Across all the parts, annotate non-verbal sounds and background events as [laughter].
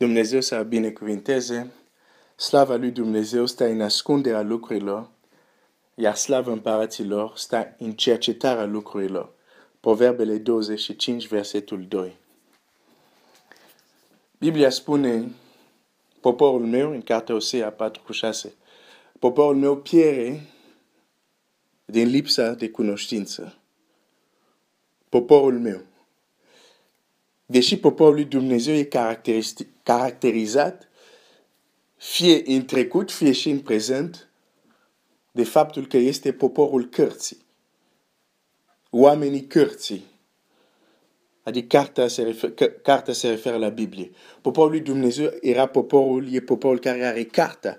Dumnezeu să binecuvinteze, slava lui Dumnezeu stă în ascunderea lucrurilor, iar slava împăraților stă în cercetarea lucrurilor. Proverbele 25, versetul 2. Biblia spune, poporul meu, în cartea Osea 4 cu 6, poporul meu piere din lipsa de cunoștință. Poporul meu. Deși poporul lui Dumnezeu e caracterizat fie în trecut, fie și în prezent, de faptul că este poporul cărții. Oamenii cărții. Adică cartea se, refer, cartea se referă la Biblie. Poporul lui Dumnezeu era poporul, e poporul care are cartea,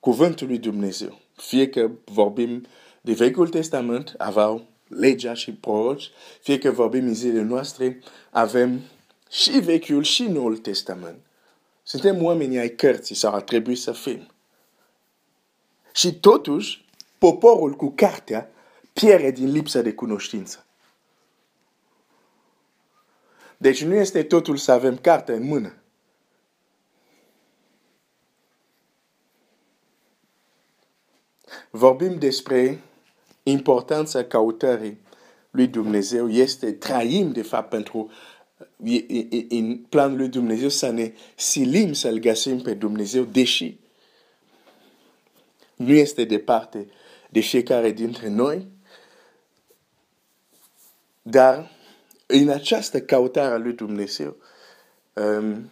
cuvântul lui Dumnezeu. Fie că vorbim de Vechiul Testament, aveau legea și proroci, fie că vorbim în zilele noastre, avem și Vechiul și Noul Testament. Suntem oameni ai cărții sau ar trebui să fim. Și totuși, poporul cu cartea pierde din lipsa de cunoștință. Deci nu este totul să avem cartea în mână. Vorbim despre importanța căutării lui Dumnezeu. Este, trăim de fapt pentru în planul lui Dumnezeu să ne silim să-L găsim pe Dumnezeu, deși nu este departe de fiecare dintre noi, dar în această căutare a lui Dumnezeu, um,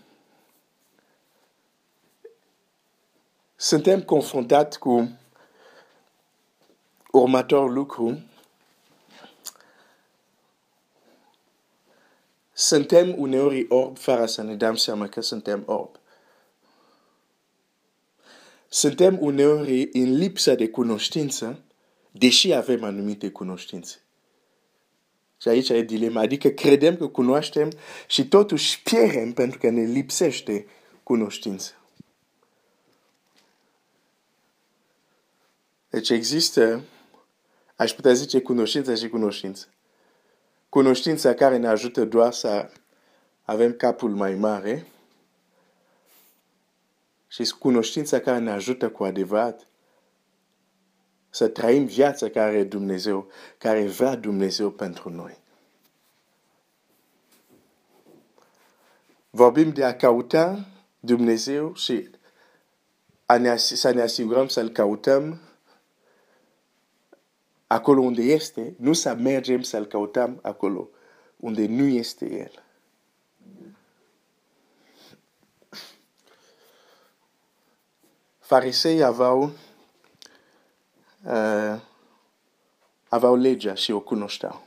suntem confruntați cu următorul lucru. Suntem uneori orb fără să ne dăm seama că suntem orb. Suntem uneori în lipsa de cunoștință, deși avem anumite cunoștințe. Și aici e dilema, adică credem că cunoaștem și totuși pierem pentru că ne lipsește cunoștință. Deci există, aș putea zice, cunoștință și cunoștință. Cunoștința care ne ajută doar să avem capul mai mare și cunoștința care ne ajută cu adevărat să trăim viața care Dumnezeu, care vrea Dumnezeu pentru noi. Vorbim de a căuta Dumnezeu și a ne, să ne asigurăm să-L căutăm acolo unde este, nu să mergem să-L căutăm acolo unde nu este El. Farisei aveau uh, aveau legea și o cunoșteau.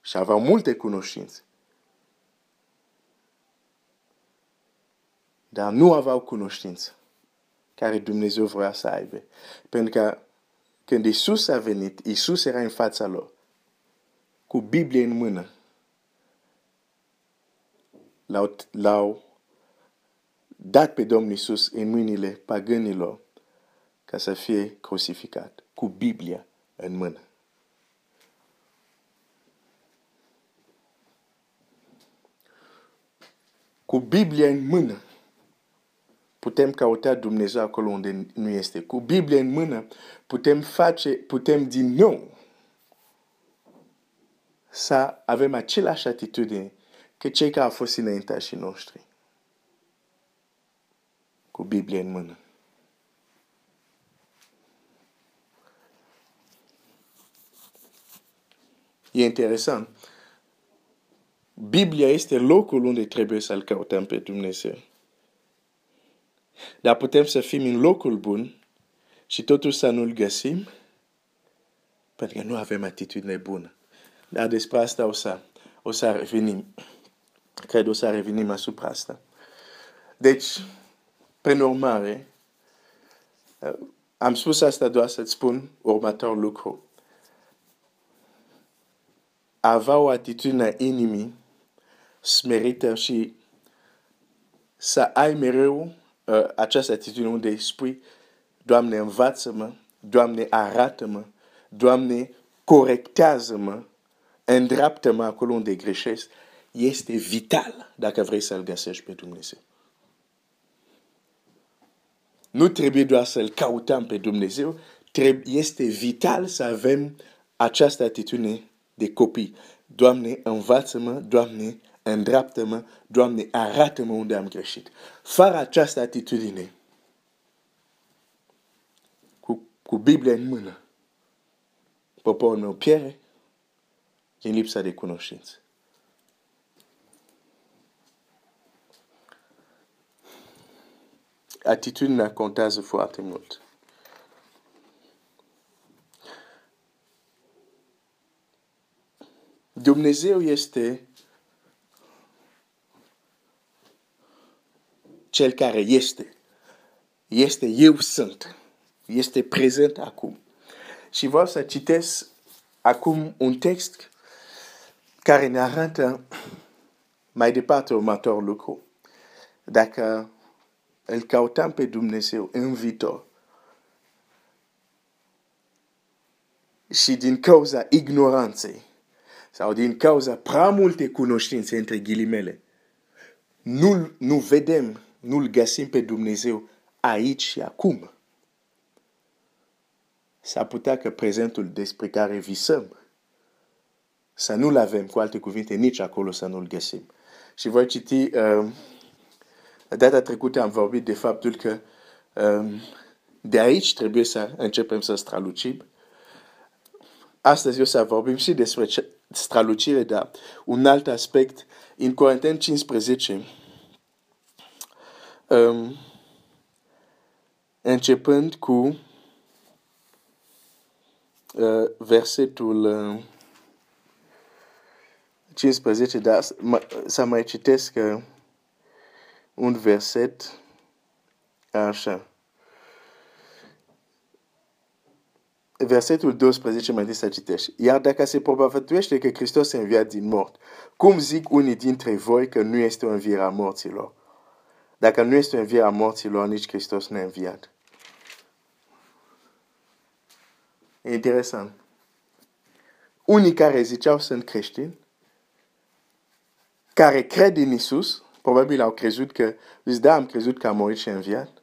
Și aveau multe cunoștințe. Dar nu aveau cunoștință care Dumnezeu vrea să aibă. Pentru că când Isus a venit, Isus era în fața lor, cu Biblie în mână. L-au dat pe Domnul Isus în mâinile pagânilor ca să fie crucificat, cu Biblia în mână. Cu Biblia în mână putem căuta Dumnezeu acolo unde nu este. Cu Biblia în mână putem face, putem din nou să avem același atitudine că cei care au fost înaintașii noștri. Cu Biblia în mână. E interesant. Biblia este locul unde trebuie să-L căutăm pe Dumnezeu. Dar putem să fim în locul bun și totuși să nu-L găsim pentru că nu avem atitudine bună. Dar despre asta o să, o să revenim. Cred o să revenim asupra asta. Deci, prin urmare, am spus asta doar să-ți spun următorul lucru avea o atitudine inimii smerită și să ai mereu uh, această atitudine unde spui, Doamne, învață-mă, Doamne, arată-mă, Doamne, corectează-mă, îndreaptă-mă acolo unde greșesc, este vital dacă vrei să-L găsești pe Dumnezeu. Nu trebuie doar să-L căutăm pe Dumnezeu, este vital să avem această atitudine de copii. Doamne, învață-mă, Doamne, îndreaptă-mă, Doamne, arată-mă unde am greșit. Fără această atitudine, cu, cu Biblia în mână, poporul meu pierde din lipsa de cunoștință. Atitudinea contează foarte mult. Dumnezeu este cel care este. Este eu sunt. Este prezent acum. Și vreau să citesc acum un text care ne arată mai departe următor lucru. Dacă îl căutăm pe Dumnezeu în viitor și din cauza ignoranței sau din cauza prea multe cunoștințe între ghilimele, nu, nu vedem, nu-L găsim pe Dumnezeu aici și acum. S-ar putea că prezentul despre care visăm să nu-l avem, cu alte cuvinte, nici acolo să nu-l găsim. Și voi citi, uh, data trecută am vorbit de faptul că um, de aici trebuie să începem să strălucim. Astăzi o să vorbim și despre strălucire, dar un alt aspect. În Corinteni 15, um, începând cu uh, versetul uh, 15, dar să mai citesc uh, un verset așa. Versetul 12 mai întâi să citești. Iar dacă se propovătuiește că Hristos a înviat din mort, cum zic unii dintre voi că nu este o înviere a morților? Dacă nu este o înviere a morților, nici Hristos nu a înviat. E interesant. Unii care ziceau sunt creștini, care cred în Isus, probabil au crezut că, zic, da, am crezut că a murit și a înviat.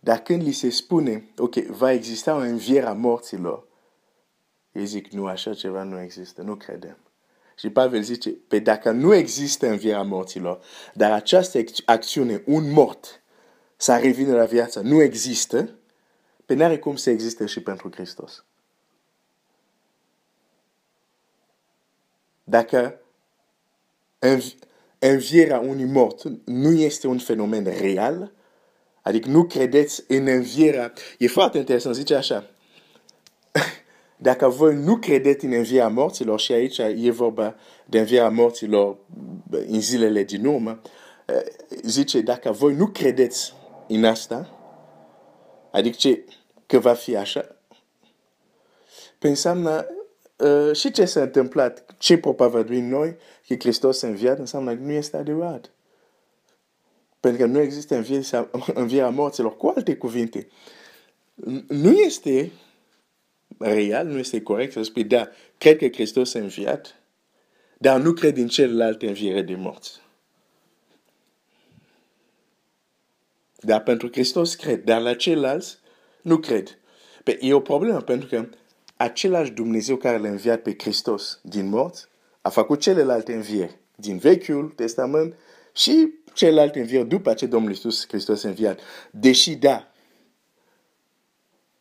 Dar când li se spune, ok, va exista o înviere a morților, ei zic, nu, așa ceva nu există, nu credem. Și Pavel zice, pe dacă nu există învierea morților, dar această acțiune, un mort, să revină la viață, nu există, pe n-are cum să existe și pentru Hristos. Dacă învierea unui mort nu este un fenomen real, adică nu credeți în învierea, e foarte interesant, zice așa, dacă voi nu credeți în învierea morților, și aici e vorba de învierea morților în zilele din urmă, zice, dacă voi nu credeți în asta, adică ce, că va fi așa, pe înseamnă uh, și ce s-a întâmplat, ce propovăduim noi, că Hristos a înviat, înseamnă că nu este adevărat. Pentru că nu există învierea morților. Cu alte cuvinte, nu este real, nu este corect să spui, da, cred că Hristos a înviat, dar nu cred în celelalte înviere de morți. Dar pentru Hristos cred, dar la ceilalți nu cred. Pe, e o problemă pentru că același Dumnezeu care l-a înviat pe Hristos din morți a făcut celelalte învieri din Vechiul Testament și celelalte învieri după ce Domnul Iisus Hristos a înviat. Deși da,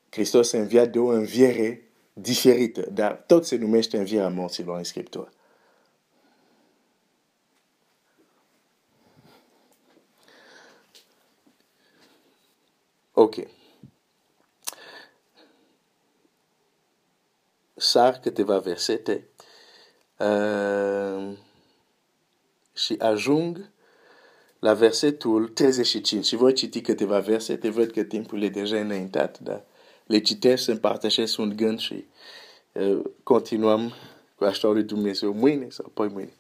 Hristos a înviat de o înviere diferită, dar tot se numește învierea morților în Scriptură. Ok. Sar câteva versete uh, și ajung la versetul 35. Și voi citi câteva versete, văd că timpul e deja înaintat, dar le citesc, împărtășesc un gând și uh, continuăm cu ajutorul lui Dumnezeu mâine sau poi mâine.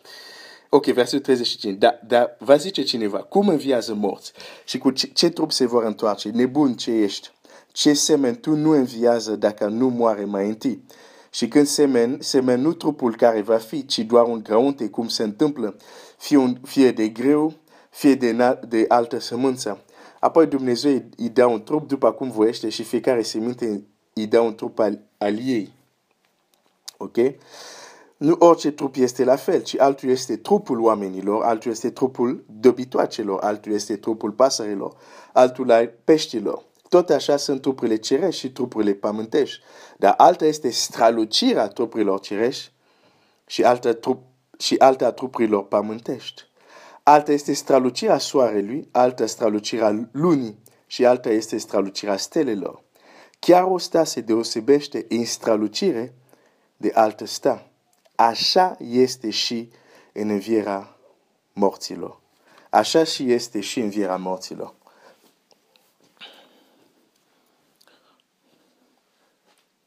Ok, versetul 35. Dar da, va zice cineva, cum înviază morți și cu ce, ce trup se vor întoarce? Nebun ce ești? Ce semen tu nu înviază dacă nu moare mai întâi? Și când semen, semen nu trupul care va fi, ci doar un grăunte, cum se întâmplă, fie, un, fie de greu, fie de, de altă sămânță. Apoi Dumnezeu îi dă un trup după cum voiește și fiecare seminte îi dă un trup al, al ei. Ok? Nu orice trup este la fel, ci altul este trupul oamenilor, altul este trupul dobitoacelor, altul este trupul pasărilor, altul al peștilor. Tot așa sunt trupurile cerești și trupurile pământești. Dar alta este strălucirea trupurilor cerești și alta, trup, și alta trupurilor pământești. Alta este strălucirea soarelui, alta strălucirea lunii și alta este strălucirea stelelor. Chiar o sta se deosebește în strălucire de altă sta. Așa este și în învierea morților. Așa și este și învierea morților.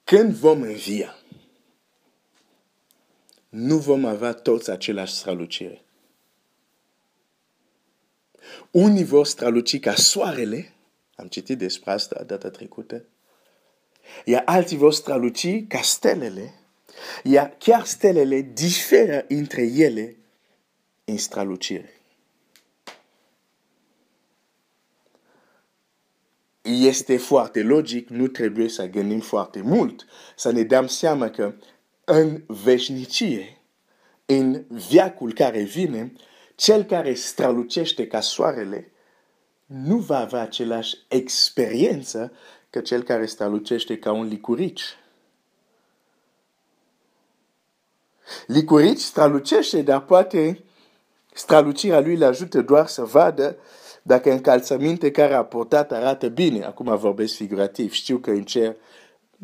Când vom învia, nu vom avea toți același strălucire. Unii vor străluci ca soarele, am citit despre asta data trecută, iar alții vor străluci ca stelele, iar chiar stelele diferă între ele în strălucire. este foarte logic, nu trebuie să gândim foarte mult, să ne dăm seama că în veșnicie, în viacul care vine, cel care strălucește ca soarele nu va avea același experiență ca cel care strălucește ca un licurici. Licurici strălucește, dar poate strălucirea lui le ajută doar să vadă dacă încălțăminte care a portat arată bine, acum vorbesc figurativ, știu că în cer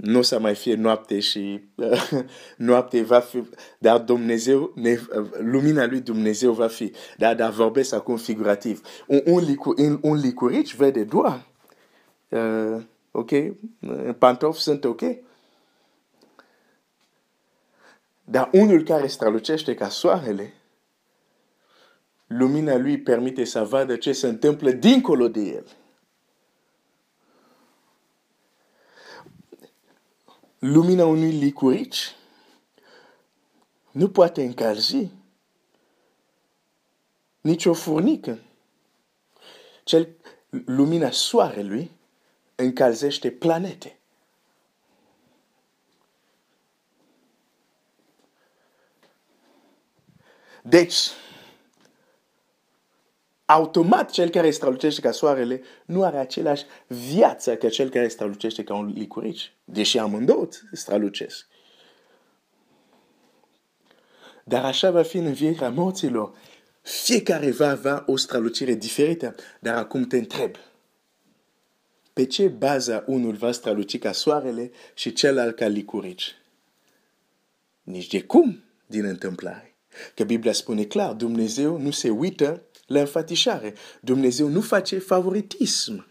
nu o să mai fie noapte și uh, [laughs] noapte va fi, dar Dumnezeu, ne, lumina lui Dumnezeu va fi. Dar, dar vorbesc acum figurativ. Un, un, licu, un, un licurici vede doar. Uh, ok? Pantofi sunt ok? Dar unul care strălucește ca soarele, lumina lui permite să vadă ce se întâmplă dincolo de el. Lumina unui licurici nu poate încălzi nicio furnică. Cel, lumina soarelui încălzește planete. Deci, automat cel care strălucește ca soarele nu are același viață ca cel care strălucește ca un licurici, deși amândouă strălucesc. Dar așa va fi în învierea morților. Fiecare va avea o strălucire diferită, dar acum te întreb. Pe ce bază unul va străluci ca soarele și celălalt ca licurici? Nici de cum din întâmplare. Că Biblia spune clar, Dumnezeu nu se uită la înfățișare. Dumnezeu nu face favoritism.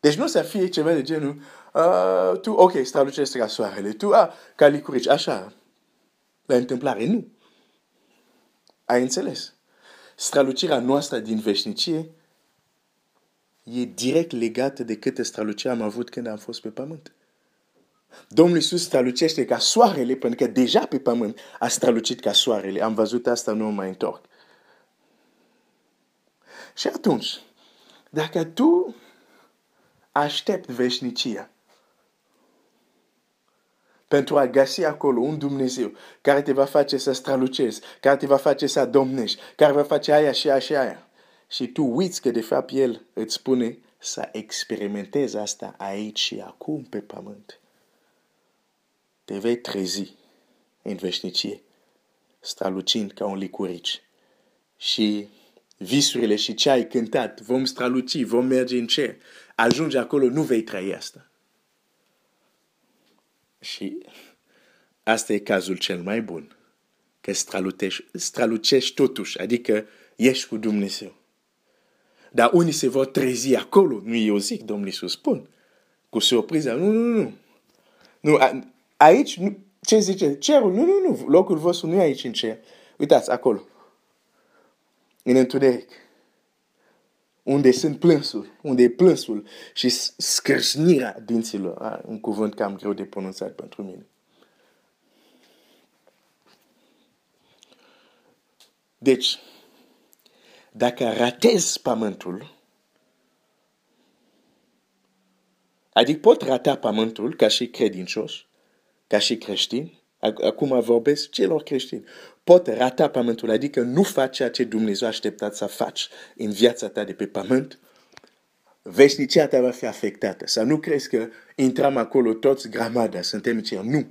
Deci nu să fie ceva de genul, uh, tu, ok, strălucește ca soarele, tu, ah, ca licurici, așa. La întâmplare, nu. Ai înțeles? Strălucirea noastră din veșnicie e direct legată de câte strălucire am avut când am fost pe pământ. Domnul Iisus strălucește ca soarele, pentru că deja pe pământ a strălucit ca soarele. Am văzut asta, nu mai întorc. Și atunci, dacă tu aștepți veșnicia pentru a găsi acolo un Dumnezeu care te va face să strălucezi, care te va face să domnești, care va face aia și aia și aia, și tu uiți că de fapt El îți spune să experimentezi asta aici și acum pe pământ te vei trezi în veșnicie, strălucind ca un licurici. Și visurile și ce ai cântat vom străluci, vom merge în cer. Ajungi acolo, nu vei trăi asta. Și asta e cazul cel mai bun. Că strălucești, strălucești totuși, adică ești cu Dumnezeu. Dar unii se vor trezi acolo, nu eu zic, Domnul Iisus spun, cu surpriză. Nu, nu, nu. nu Aici, ce zice? Cerul, nu, nu, nu, locul vostru nu e aici în cer. Uitați, acolo. În întuneric. unde sunt plânsul, unde e plânsul și scrâșnirea dinților. A, un cuvânt cam greu de pronunțat pentru mine. Deci, dacă ratezi pământul, adică pot rata pământul ca și credincios, ca și creștin, acum vorbesc celor creștini, pot rata pământul, adică nu faci ceea ce Dumnezeu a așteptat să faci în viața ta de pe pământ, veșnicia ta va fi afectată. Să nu crezi că intrăm acolo toți gramada, suntem în cer. Nu.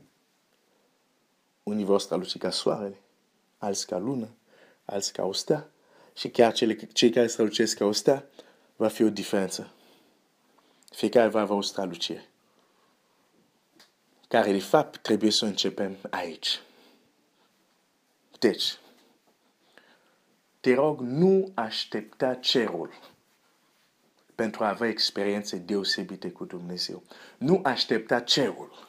Unii vor străluci ca soarele, alți ca lună, alți ca o stea. Și chiar cele, cei care strălucesc ca o stea, va fi o diferență. Fiecare va avea o strălucire. Care, de fapt, trebuie să începem aici. Deci, te rog, nu aștepta cerul pentru a avea experiențe deosebite cu Dumnezeu. Nu aștepta cerul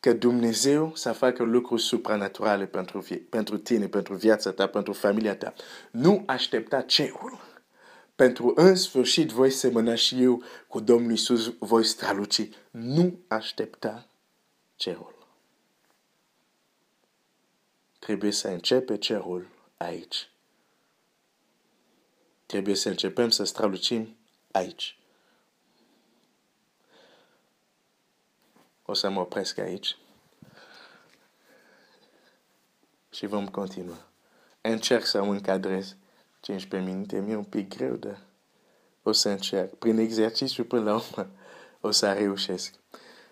că Dumnezeu să facă lucruri supranaturale pentru, pentru tine, pentru viața ta, pentru familia ta. Nu aștepta cerul. Pentru în sfârșit voi semăna și eu cu Domnul Iisus, voi străluci. Nu aștepta cerul. Trebuie să începe cerul aici. Trebuie să începem să strălucim aici. O să mă opresc aici. Și vom continua. Încerc să mă încadrez 15 minute. Mi-e un pic greu, dar o să încerc. Prin exercițiu până la urmă o să reușesc.